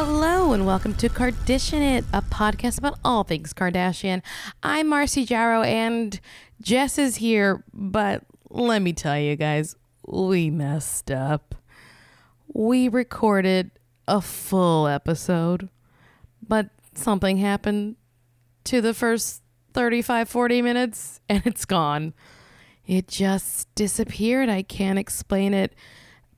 Hello and welcome to Kardashian It, a podcast about all things Kardashian. I'm Marcy Jarrow and Jess is here, but let me tell you guys, we messed up. We recorded a full episode, but something happened to the first 35, 40 minutes and it's gone. It just disappeared. I can't explain it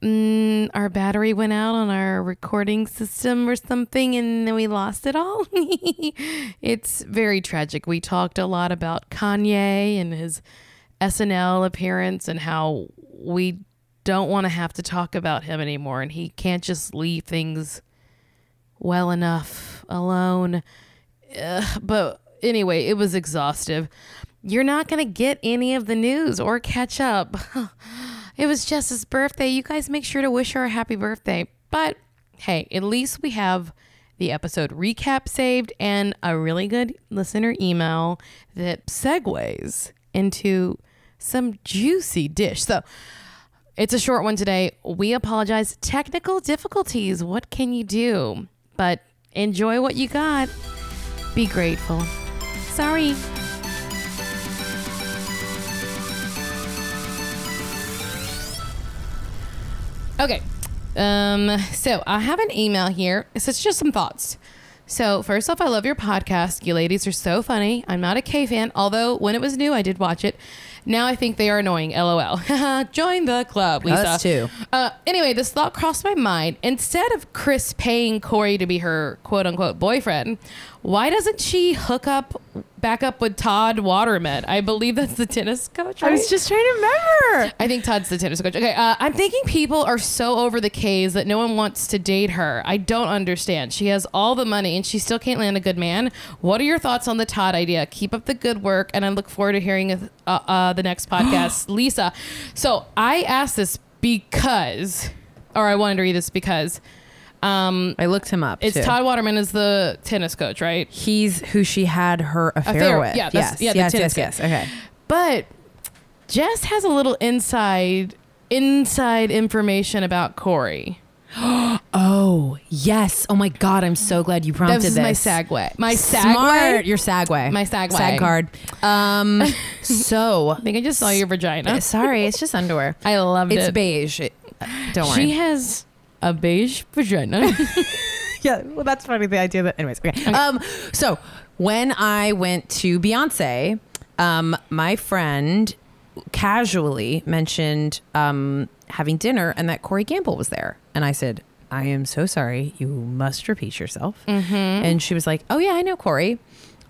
mm, our battery went out on our recording system or something and then we lost it all. it's very tragic. We talked a lot about Kanye and his SNL appearance and how we don't want to have to talk about him anymore and he can't just leave things well enough alone. Ugh, but anyway, it was exhaustive. You're not going to get any of the news or catch up. It was Jess's birthday. You guys make sure to wish her a happy birthday. But hey, at least we have the episode recap saved and a really good listener email that segues into some juicy dish. So it's a short one today. We apologize. Technical difficulties. What can you do? But enjoy what you got. Be grateful. Sorry. Okay. Um, so I have an email here. It's it's just some thoughts. So first off, I love your podcast. You ladies are so funny. I'm not a K fan, although when it was new, I did watch it. Now I think they are annoying. LOL. Join the club, Lisa. Us too. Uh, anyway, this thought crossed my mind. Instead of Kris paying Corey to be her quote unquote boyfriend, why doesn't she hook up back up with Todd Waterman? I believe that's the tennis coach. I was just trying to remember. I think Todd's the tennis coach. Okay, uh, I'm thinking people are so over the K's that no one wants to date her. I don't understand. She has all the money and she still can't land a good man. What are your thoughts on the Todd idea? Keep up the good work, and I look forward to hearing uh, uh, the next podcast, Lisa. So I asked this because, or I wanted to read this because. Um, I looked him up. it's too. Todd Waterman is the tennis coach, right? He's who she had her affair, Affair, with. yeah, yes, yeah, the yes, tennis yes, yes. Okay. But Jess has a little inside inside information about Corey. Oh yes. Oh my God. I'm so glad you prompted This is this. my segue. My Smart. segue. Your segue. My segue. Sag card. Um. so. I think I just saw your vagina. Sorry, it's just underwear. I loved It's it. beige. It- don't worry. She has a beige vagina. yeah, well, that's funny. The idea that, anyways, okay. Um, so when I went to Beyonce, um, my friend casually mentioned um, having dinner and that Corey Gamble was there, and I said, "I am so sorry. You must repeat yourself." Mm-hmm. And she was like, "Oh yeah, I know Corey."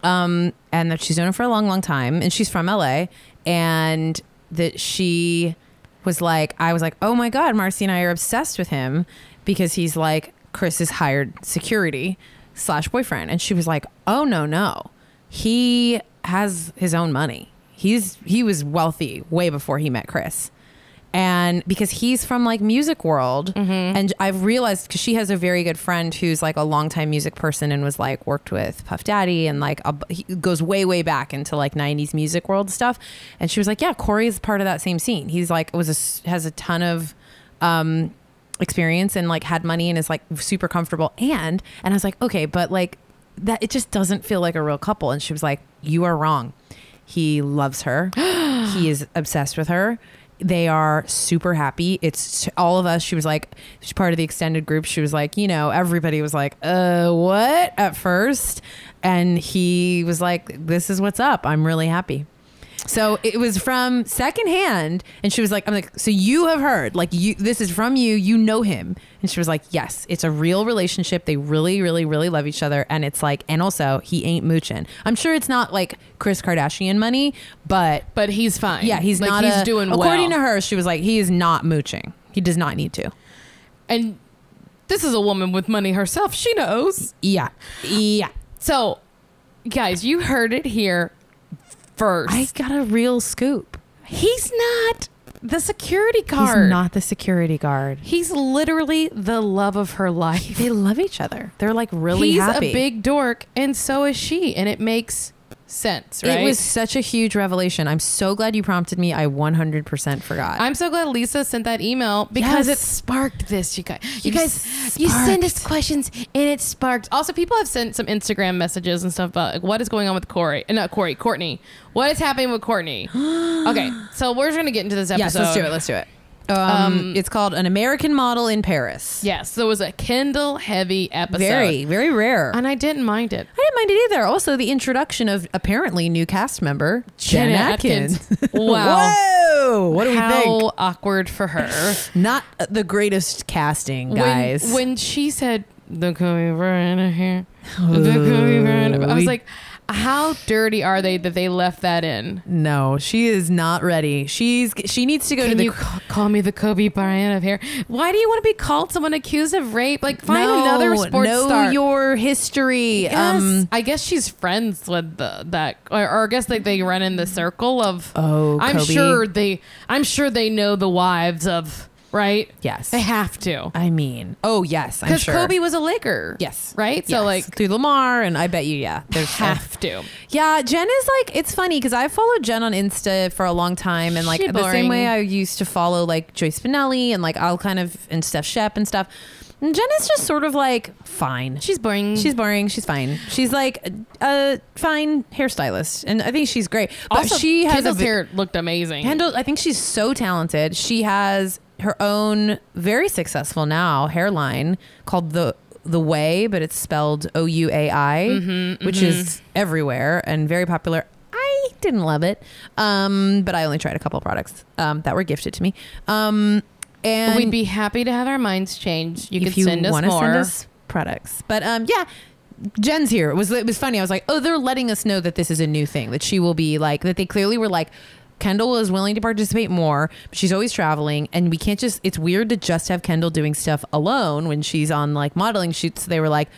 Um, and that she's known him for a long, long time, and she's from LA, and that she was like, I was like, oh my god, Marcy and I are obsessed with him because he's like Kris's hired security slash boyfriend, and she was like, oh no, no, he has his own money. He's he was wealthy way before he met Kris and because he's from like music world. And i've realized because she has a very good friend who's like a longtime music person and was like worked with puff daddy and like a, he goes way way back into like 90s music world stuff. And she was like yeah corey is part of that same scene. He's like was a has a ton of um experience and like had money and is like super comfortable. And and i was like okay but like that it just doesn't feel like a real couple. And she was like you are wrong. He loves her. He is obsessed with her they are super happy. It's all of us she was like she's part of the extended group. She was like you know everybody was like uh what? At first. And he was like this is what's up. I'm really happy so it was from secondhand, and she was like, "I'm like, so you have heard, like, you this is from you, you know him." And she was like, "Yes, it's a real relationship. They really, really, really love each other, and it's like, and also he ain't mooching. I'm sure it's not like Kris Kardashian money, but but he's fine. yeah, he's like, not. He's a- doing well. According to her, she was like, he is not mooching. He does not need to. and this is a woman with money herself. She knows. Yeah, yeah. So, guys, you heard it here first. I got a real scoop. he's not the security guard. He's not the security guard. He's literally the love of her life. They love each other. They're like really He's happy. a big dork, and so is she, and it makes sense, right? It was such a huge revelation. I'm so glad you prompted me. I 100% forgot. I'm so glad Lisa sent that email because Yes. it sparked this. You guys, you You guys, you send us questions and it sparked. Also, people have sent some Instagram messages and stuff about like, what is going on with Corey. Uh, not Corey, Courtney. What is happening with Courtney? okay, so we're just gonna get into this episode. yes, let's do it. Let's do it. Um, it's called An American Model in Paris. Yes, so it was a Kendall heavy episode. Very, very rare. and I didn't mind it. I didn't mind it either. Also, the introduction of apparently new cast member Jen, Jen Atkins. Atkins. Wow. Whoa! What do we How think? awkward for her. Not the greatest casting, guys. When, when she said the Kobe Bryant here, the Kobe Bryant, I was like, how dirty are they that they left that in? no, she is not ready. She's she needs to go to Can the. you ca- call me the Kobe Bryant of here. Why do you want to be called someone accused of rape? Like, find No, another sports know star. your history. Yes. Um, I guess she's friends with the, that, or, or I guess like they run in the circle of. Oh, I'm sure they. I'm sure they know the wives of. Right. yes. They have to. I mean, oh yes, I'm Because sure. Kobe was a Laker. Yes. Right. So Yes. like, through Lamar, and I bet you, yeah, there's have to. Yeah, Jen is like it's funny because I followed Jen on Insta for a long time, and like She the same boring. way I used to follow like Joyce Bonelli and like I'll kind of and Steph Shep and stuff. And Jen is just sort of like fine. She's boring. She's boring. She's fine. She's like a, fine hairstylist, and I think she's great. But also she has Kendall's a, hair looked amazing. Kendall, I think she's so talented. She has her own very successful now hairline called the the Way, but it's spelled O U A I, Mm-hmm, which is everywhere and very popular. I didn't love it, um, but I only tried a couple products um, that were gifted to me. Um, and We'd be happy to have our minds changed. You if could you send us wanna more. send us products, but um, yeah. Jen's here. It was it was funny. I was like, oh, they're letting us know that this is a new thing. That she will be like that. They clearly were like, Kendall is willing to participate more. But she's always traveling, and we can't just. It's weird to just have Kendall doing stuff alone when she's on like modeling shoots. They were like,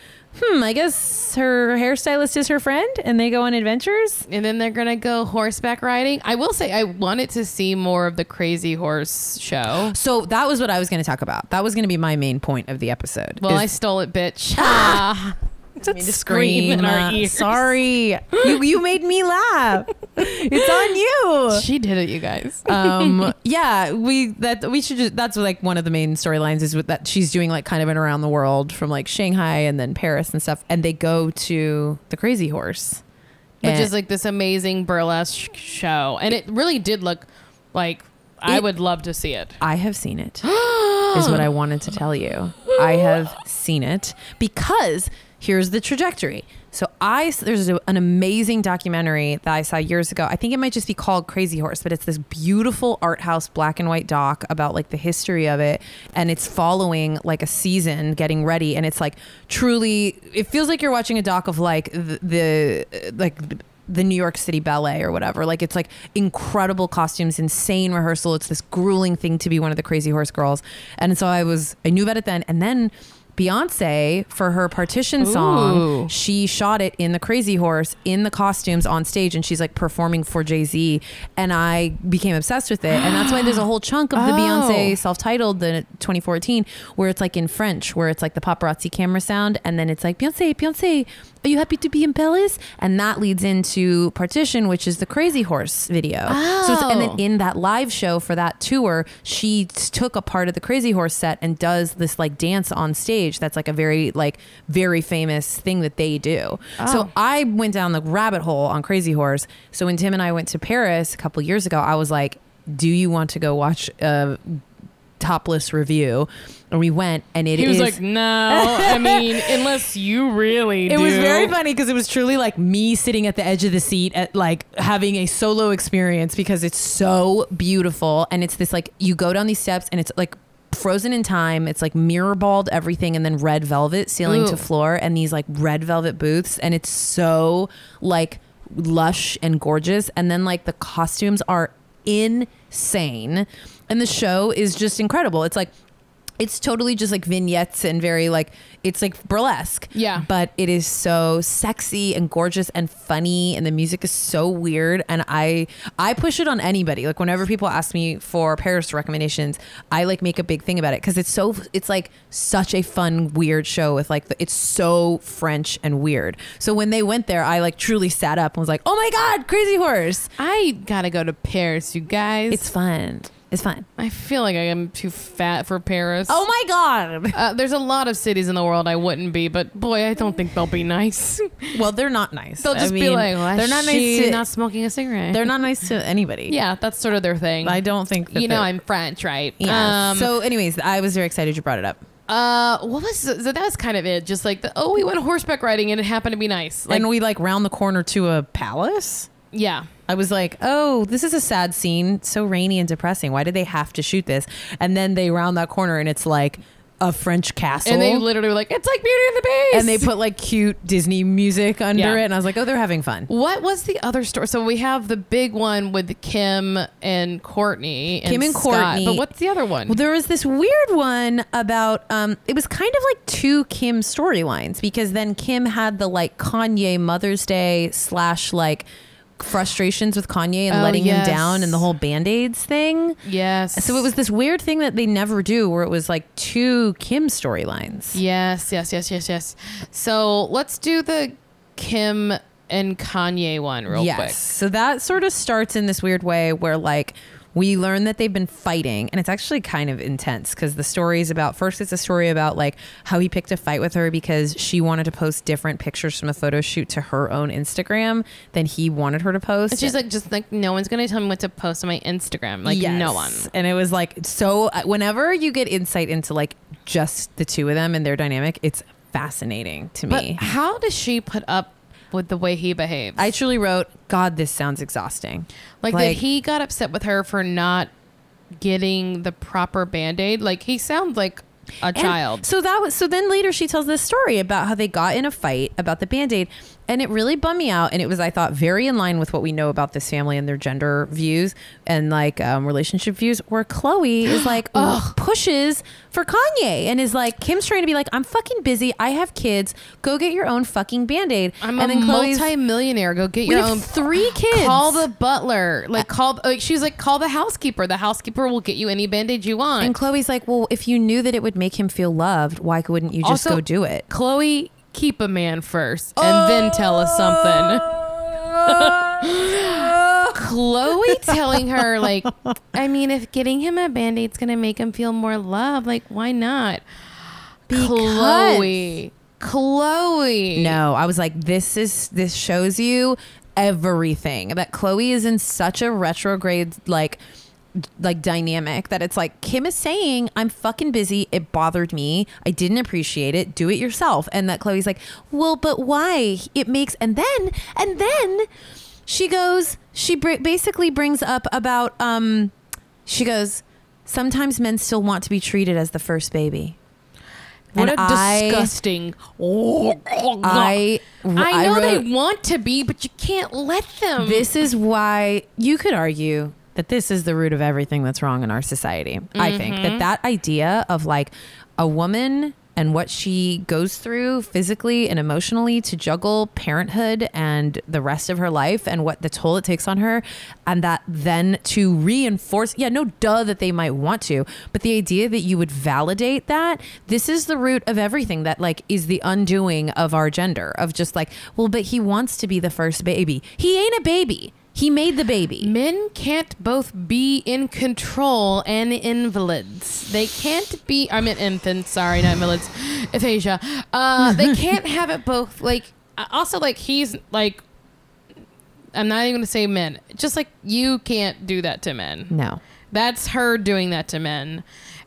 hmm, I guess her hairstylist is her friend, and they go on adventures. and then they're gonna go horseback riding. I will say I wanted to see more of the Crazy Horse show. So that was what I was going to talk about. That was going to be my main point of the episode. Well, is- I stole it, bitch. Ah. me to scream in our ears. Sorry, you you made me laugh. It's on you. She did it, you guys. um yeah we that we should just that's like one of the main storylines is with that she's doing like kind of an around the world from like shanghai and then paris and stuff and they go to the crazy horse Which And- is like this amazing burlesque show, and it really did look like I would love to see it. i have seen it is what i wanted to tell you i have seen it because here's the trajectory so i there's a, an amazing documentary that i saw years ago i think it might just be called crazy horse but it's this beautiful art house black and white doc about like the history of it and it's following like a season getting ready and it's like truly it feels like you're watching a doc of like the, the like the New York City Ballet or whatever. Like it's like incredible costumes, insane rehearsal. It's this grueling thing to be one of the Crazy Horse girls. And so I was I knew about it then. And then Beyonce for her partition song, Ooh. she shot it in the Crazy Horse in the costumes on stage and she's like performing for Jay-Z and I became obsessed with it. And that's why there's a whole chunk of the Oh. Beyonce self-titled the 2014 where it's like in French where it's like the paparazzi camera sound and then it's like Beyonce, Beyonce, are you happy to be in Paris? And that leads into Partition, which is the Crazy Horse video. So it's, and then Oh. in that live show for that tour, she took a part of the Crazy Horse set and does this like dance on stage. That's like a very like very famous thing that they do. Oh. So Oh. I went down the rabbit hole on Crazy Horse. So when Tim and I went to Paris a couple years ago, I was like, "Do you want to go watch a topless review?" And we went, and it He was is- like, "No, I mean, unless you really." it do. was very funny because it was truly like me sitting at the edge of the seat at like having a solo experience because it's so beautiful and it's this like you go down these steps and it's like frozen in time it's like mirror balled everything and then red velvet ceiling Ooh. to floor and these like red velvet booths and it's so like lush and gorgeous and then like the costumes are insane. And the show is just incredible. It's like it's totally just like vignettes and very like it's like burlesque. Yeah. But it is so sexy and gorgeous and funny and the music is so weird and I I push it on anybody. Like whenever people ask me for Paris recommendations, I like make a big thing about it cuz it's so it's like such a fun weird show with like the, it's so French and weird. So when they went there, I like truly sat up and was like, "Oh my god, Crazy Horse." I gotta go to Paris, you guys. It's fun. It's fine. I feel like I am too fat for Paris. Oh my god. Uh, there's a lot of cities in the world I wouldn't be, but boy, I don't think they'll be nice. Well, they're not nice. They'll I just be mean, like, well, they're not nice to not smoking a cigarette. they're not nice to anybody. Yeah, that's sort of their thing. I don't think you know, I'm French, right? Yeah. Um, so, anyways, I was very excited you brought it up. uh, what was so that was kind of it? Just like the oh, we went horseback riding and it happened to be nice. Like, and we like round the corner to a palace. yeah, I was like, oh, this is a sad scene. So rainy and depressing. Why did they have to shoot this? And then they round that corner and it's like a French castle. and they literally were like, it's like Beauty and the Beast, and they put like cute Disney music under Yeah. it. And I was like, oh, they're having fun. What was the other story? So we have the big one with Kim and Courtney. And Kim and Scott, Courtney. But what's the other one? Well, there was this weird one about um it was kind of like two Kim storylines because then Kim had the like Kanye Mother's Day slash like frustrations with Kanye and Oh, letting yes. him down and the whole band-aids thing. yes. So it was this weird thing that they never do where it was like two Kim storylines. Yes, yes, yes, yes, yes. So let's do the Kim and Kanye one real yes. quick. So that sort of starts in this weird way where like we learn that they've been fighting and it's actually kind of intense because the story is about first it's a story about like how he picked a fight with her because she wanted to post different pictures from a photo shoot to her own Instagram than he wanted her to post. And she's like, just like, no one's gonna tell me what to post on my Instagram. Like, Yes. no one. And it was like so uh, whenever you get insight into like just the two of them and their dynamic, it's fascinating to me But me. how does she put up with the way he behaves? I truly wrote, God, this sounds exhausting. like, like- that he got upset with her for not getting the proper band aid. Like, he sounds like a And child. So that was so then later she tells this story about how they got in a fight about the band-aid and it really bummed me out and it was I thought very in line with what we know about this family and their gender views and like um, relationship views where Khloe is like pushes for Kanye and is like Kim's trying to be like I'm fucking busy I have kids go get your own fucking band-aid I'm and a then Khloe's multi-millionaire. Go get your own. three kids Call the butler. Like call. Like she's like call the housekeeper. The housekeeper will get you any band aid you want. and Khloe's like well if you knew that it would make him feel loved why couldn't you just Also- go do it Khloe, keep a man first, and then tell us something. Khloe telling her like, I mean, if getting him a band aid's gonna make him feel more love, like why not? Khloe, Khloe. No, I was like, this is this shows you everything. That Khloe is in such a retrograde like like dynamic that it's like Kim is saying, I'm fucking busy. It bothered me. I didn't appreciate it. Do it yourself. And that Khloe's like, well, but why? It makes and then and then she goes, she br- basically brings up about um she goes, sometimes men still want to be treated as the first baby. What And a I- disgusting. I I know wrote- they want to be, but you can't let them. This is why you could argue that this is the root of everything that's wrong in our society. I think that mm-hmm. that idea of like a woman and what she goes through physically and emotionally to juggle parenthood and the rest of her life and what the toll it takes on her and that then to reinforce yeah no duh that they might want to but the idea that you would validate that this is the root of everything that like is the undoing of our gender of just like well but he wants to be the first baby. He ain't a baby he made the baby Men can't both be in control and invalids. They can't be. I mean, infants. Sorry, not invalids. Aphasia. Uh, they can't have it both. Like, uh, also, like he's like. I'm not even gonna say men. Just like you can't do that to men. no That's her doing that to men.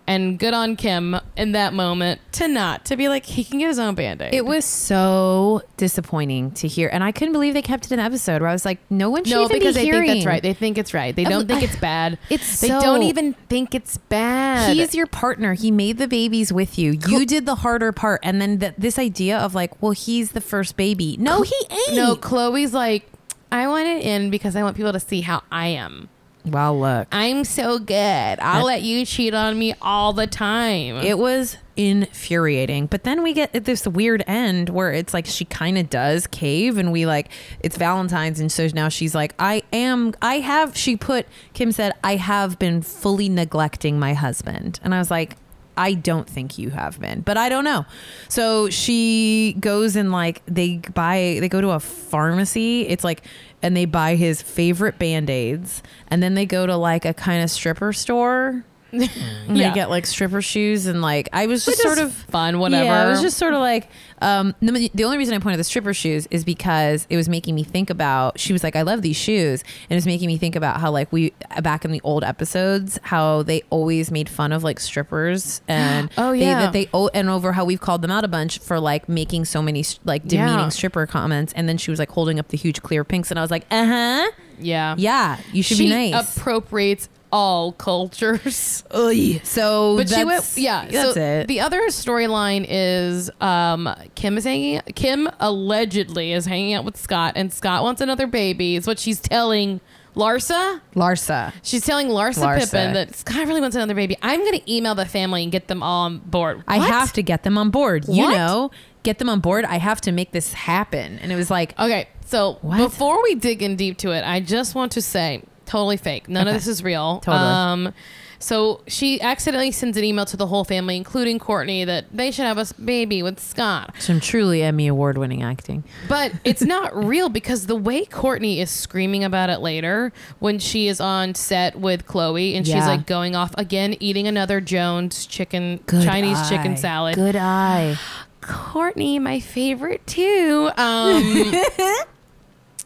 And good on Kim in that moment to not to be like he can get his own band aid. It was so disappointing to hear, and I couldn't believe they kept it in the episode where I was like, "No one should no, even because be they hearing. think that's right. They think it's right. They don't think it's bad. It's they so- don't even think it's bad. He's your partner. He made the babies with you. You did the harder part, and then th- this idea of like, well, he's the first baby. No, he ain't. No, Khloe's like, I want it in because I want people to see how I am. Well, look. I'm so good. I'll let you cheat on me all the time. It was infuriating. But then we get this weird end where it's like she kind of does cave and we like it's Valentine's and so now she's like I am I have she put Kim said I have been fully neglecting my husband. And I was like I don't think you have been, but I don't know. So she goes and like they buy they go to a pharmacy. It's like and they buy his favorite band-aids and then they go to like a kind of stripper store and Yeah. they get like stripper shoes and like I was just sort of fun, whatever. Yeah, it was just sort of like um the, the only reason I pointed the stripper shoes is because it was making me think about she was like I love these shoes and it was making me think about how like we back in the old episodes how they always made fun of like strippers and Oh, they, yeah. that they oh and over how we've called them out a bunch for like making so many like demeaning Yeah. stripper comments and then she was like holding up the huge clear pinks and I was like uh-huh yeah. yeah you should she be nice appropriates all cultures. Ugh. so But she went, yeah. that's so it The other storyline is um, Kim is hanging. Kim allegedly is hanging out with Scott, and Scott wants another baby. Is what she's telling Larsa. Larsa She's telling Larsa, Larsa. Pippen that Scott really wants another baby. I'm going to email the family and get them all on board. I have to get them on board. You know, get them on board. I have to make this happen. And it was like, Okay, so What? before we dig in deep to it, I just want to say totally fake. None of this is real. Totally. Um, so she accidentally sends an email to the whole family, including Courtney, that they should have a baby with Scott. some truly Emmy award winning acting. But it's not real because the way Courtney is screaming about it later when she is on set with Khloe and she's like going off again, eating another Joan's chicken, Chinese chicken salad. Good eye. Courtney, my favorite too. Um,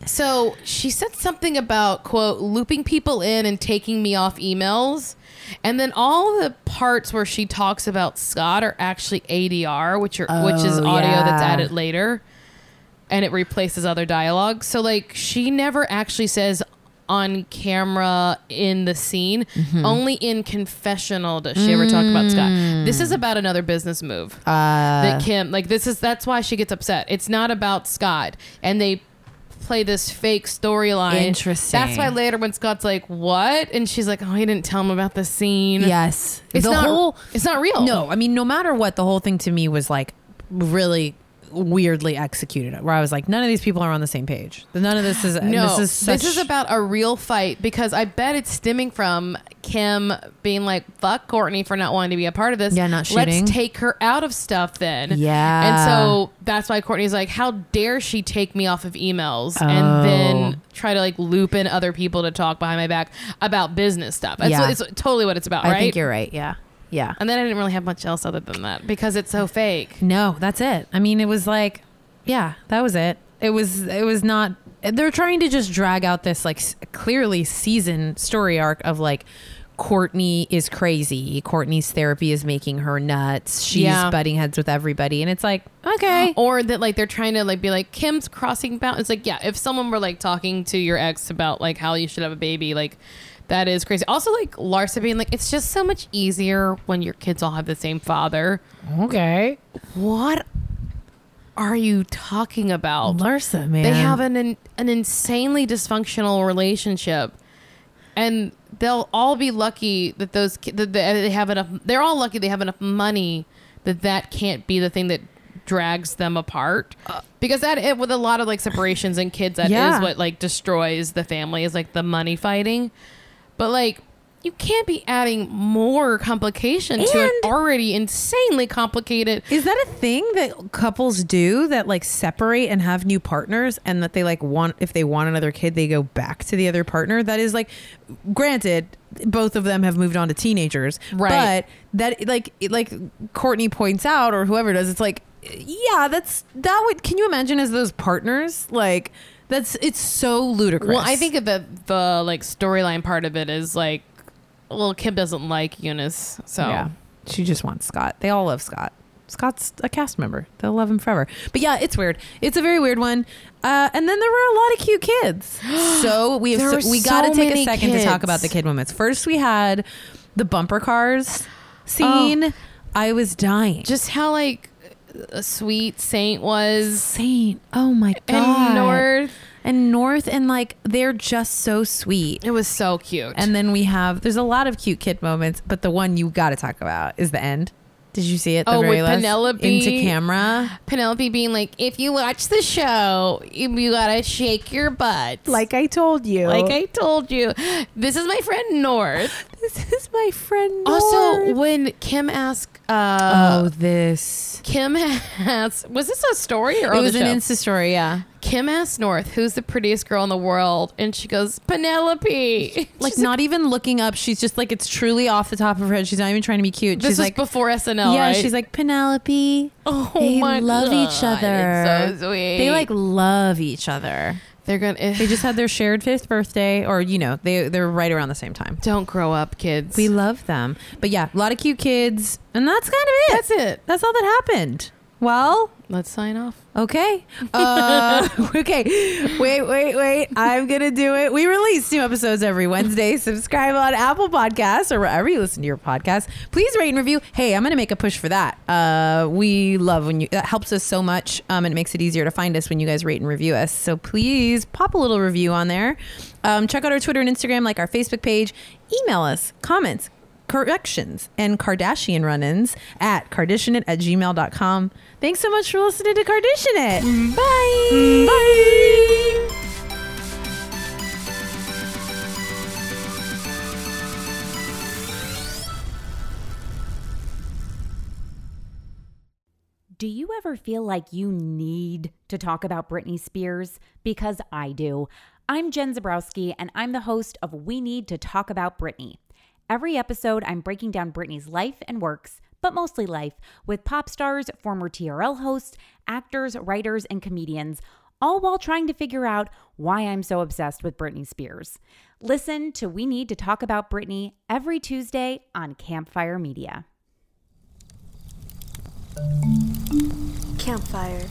so she said something about quote looping people in and taking me off emails, and then all the parts where she talks about Scott are actually ADR, which are which is Oh, audio that's added later, and it replaces other dialogue. So like she never actually says on camera in the scene Mm-hmm. only in confessional does she ever talk about scott this Mm. is about another business move Uh, that Kim like this is that's why she gets upset. It's not about Scott, and they play this fake storyline. Interesting. That's why later when Scott's like, "What?" and she's like, "Oh, he didn't tell him about the scene." yes. it's the not. whole. it's not real. No, I mean, no matter what, the whole thing to me was like really weirdly executed. Where I was like, none of these people are on the same page. None of this is. No, this is such. this is about a real fight because I bet it's stemming from Kim being like, "Fuck Courtney for not wanting to be a part of this." Yeah, not shooting. Let's take her out of stuff then. Yeah. and so that's why Courtney's like, "How dare she take me off of emails Oh. and then try to like loop in other people to talk behind my back about business stuff?" That's Yeah. what, it's totally what it's about, I right? think you're right. Yeah. Yeah. and then I didn't really have much else other than that because it's so fake. No, that's it. I mean, it was like, yeah, that was it. It was, it was not. They're trying to just drag out this like clearly season story arc of like Courtney is crazy. Courtney's therapy is making her nuts. She's Yeah. butting heads with everybody, and it's like, okay, or that like they're trying to like be like Kim's crossing bounds. It's like yeah, if someone were like talking to your ex about like how you should have a baby, like that is crazy. Also like Larsa being like it's just so much easier when your kids all have the same father. okay, What are you talking about? Larsa, man. They have an an, an insanely dysfunctional relationship, and they'll all be lucky that those that they have enough. They're all lucky they have enough money that that can't be the thing that drags them apart. Uh, because that it, with a lot of like separations and kids, that is Yeah. what like destroys the family is like the money fighting. But like. You can't be adding more complication to an already insanely complicated. Is that a thing that couples do that like separate and have new partners and that they like want if they want another kid they go back to the other partner that is like granted both of them have moved on to teenagers Right. but that like like Courtney points out or whoever does it's like yeah that's that would can you imagine as those partners like that's it's so ludicrous Well, I think that the the like storyline part of it is like, well, Kim doesn't like Eunice, so Yeah. She just wants Scott. They all love Scott. Scott's a cast member. They'll love him forever. But yeah, it's weird. It's a very weird one. Uh, and then there were a lot of cute kids. So we have so, we got to take a second to talk about the kid moments. First, we had the bumper cars scene. I was dying. just how like a sweet Saint was Saint. Oh my god. and North. And North, and like they're just so sweet. It was so cute. And then we have there's a lot of cute kid moments, but the one you got to talk about is the end. Did you see it? The Oh, very with last? Penelope? into camera. Penelope being like, if you watch the show, you, you gotta shake your butt. Like I told you. like I told you. This is my friend North. This is my friend. Also, when Kim asked, uh, oh, this. Kim asked, was this a story or It was the an show? Insta story, yeah. Kim asked North, who's the prettiest girl in the world? And she goes, Penelope. Like She's not even looking up. She's just like it's truly off the top of her head. She's not even trying to be cute. This she's was like, before SNL, yeah. right? She's like Penelope. oh they my love each other. It's so sweet. They like love each other. They're gonna. Eh. They just had their shared fifth birthday, or you know, they they're right around the same time. don't grow up, kids. We love them, but yeah, a lot of cute kids, and that's kind of it. That's it. That's all that happened. Well, Let's sign off. okay, uh, okay. Wait, wait, wait. I'm gonna do it. We release new episodes every Wednesday. Subscribe on Apple Podcasts or wherever you listen to your podcast. Please rate and review. Hey, I'm gonna make a push for that. Uh, we love when you. That helps us so much, um, and it makes it easier to find us when you guys rate and review us. So please pop a little review on there. Um, check out our Twitter and Instagram, like our Facebook page. Email us comments corrections and Kardashian run-ins at Kardashianit at gmail.com. Thanks so much for listening to Kardashian It. Mm-hmm. Bye. Bye. Do you ever feel like you need to talk about Britney Spears? Because I do. I'm Jen Zaborowski, and I'm the host of We Need to Talk About Britney. Every episode, I'm breaking down Britney's life and works, but mostly life, with pop stars, former TRL hosts, actors, writers, and comedians, all while trying to figure out why I'm so obsessed with Britney Spears. Listen to We Need to Talk About Britney every Tuesday on Campfire Media. Campfire.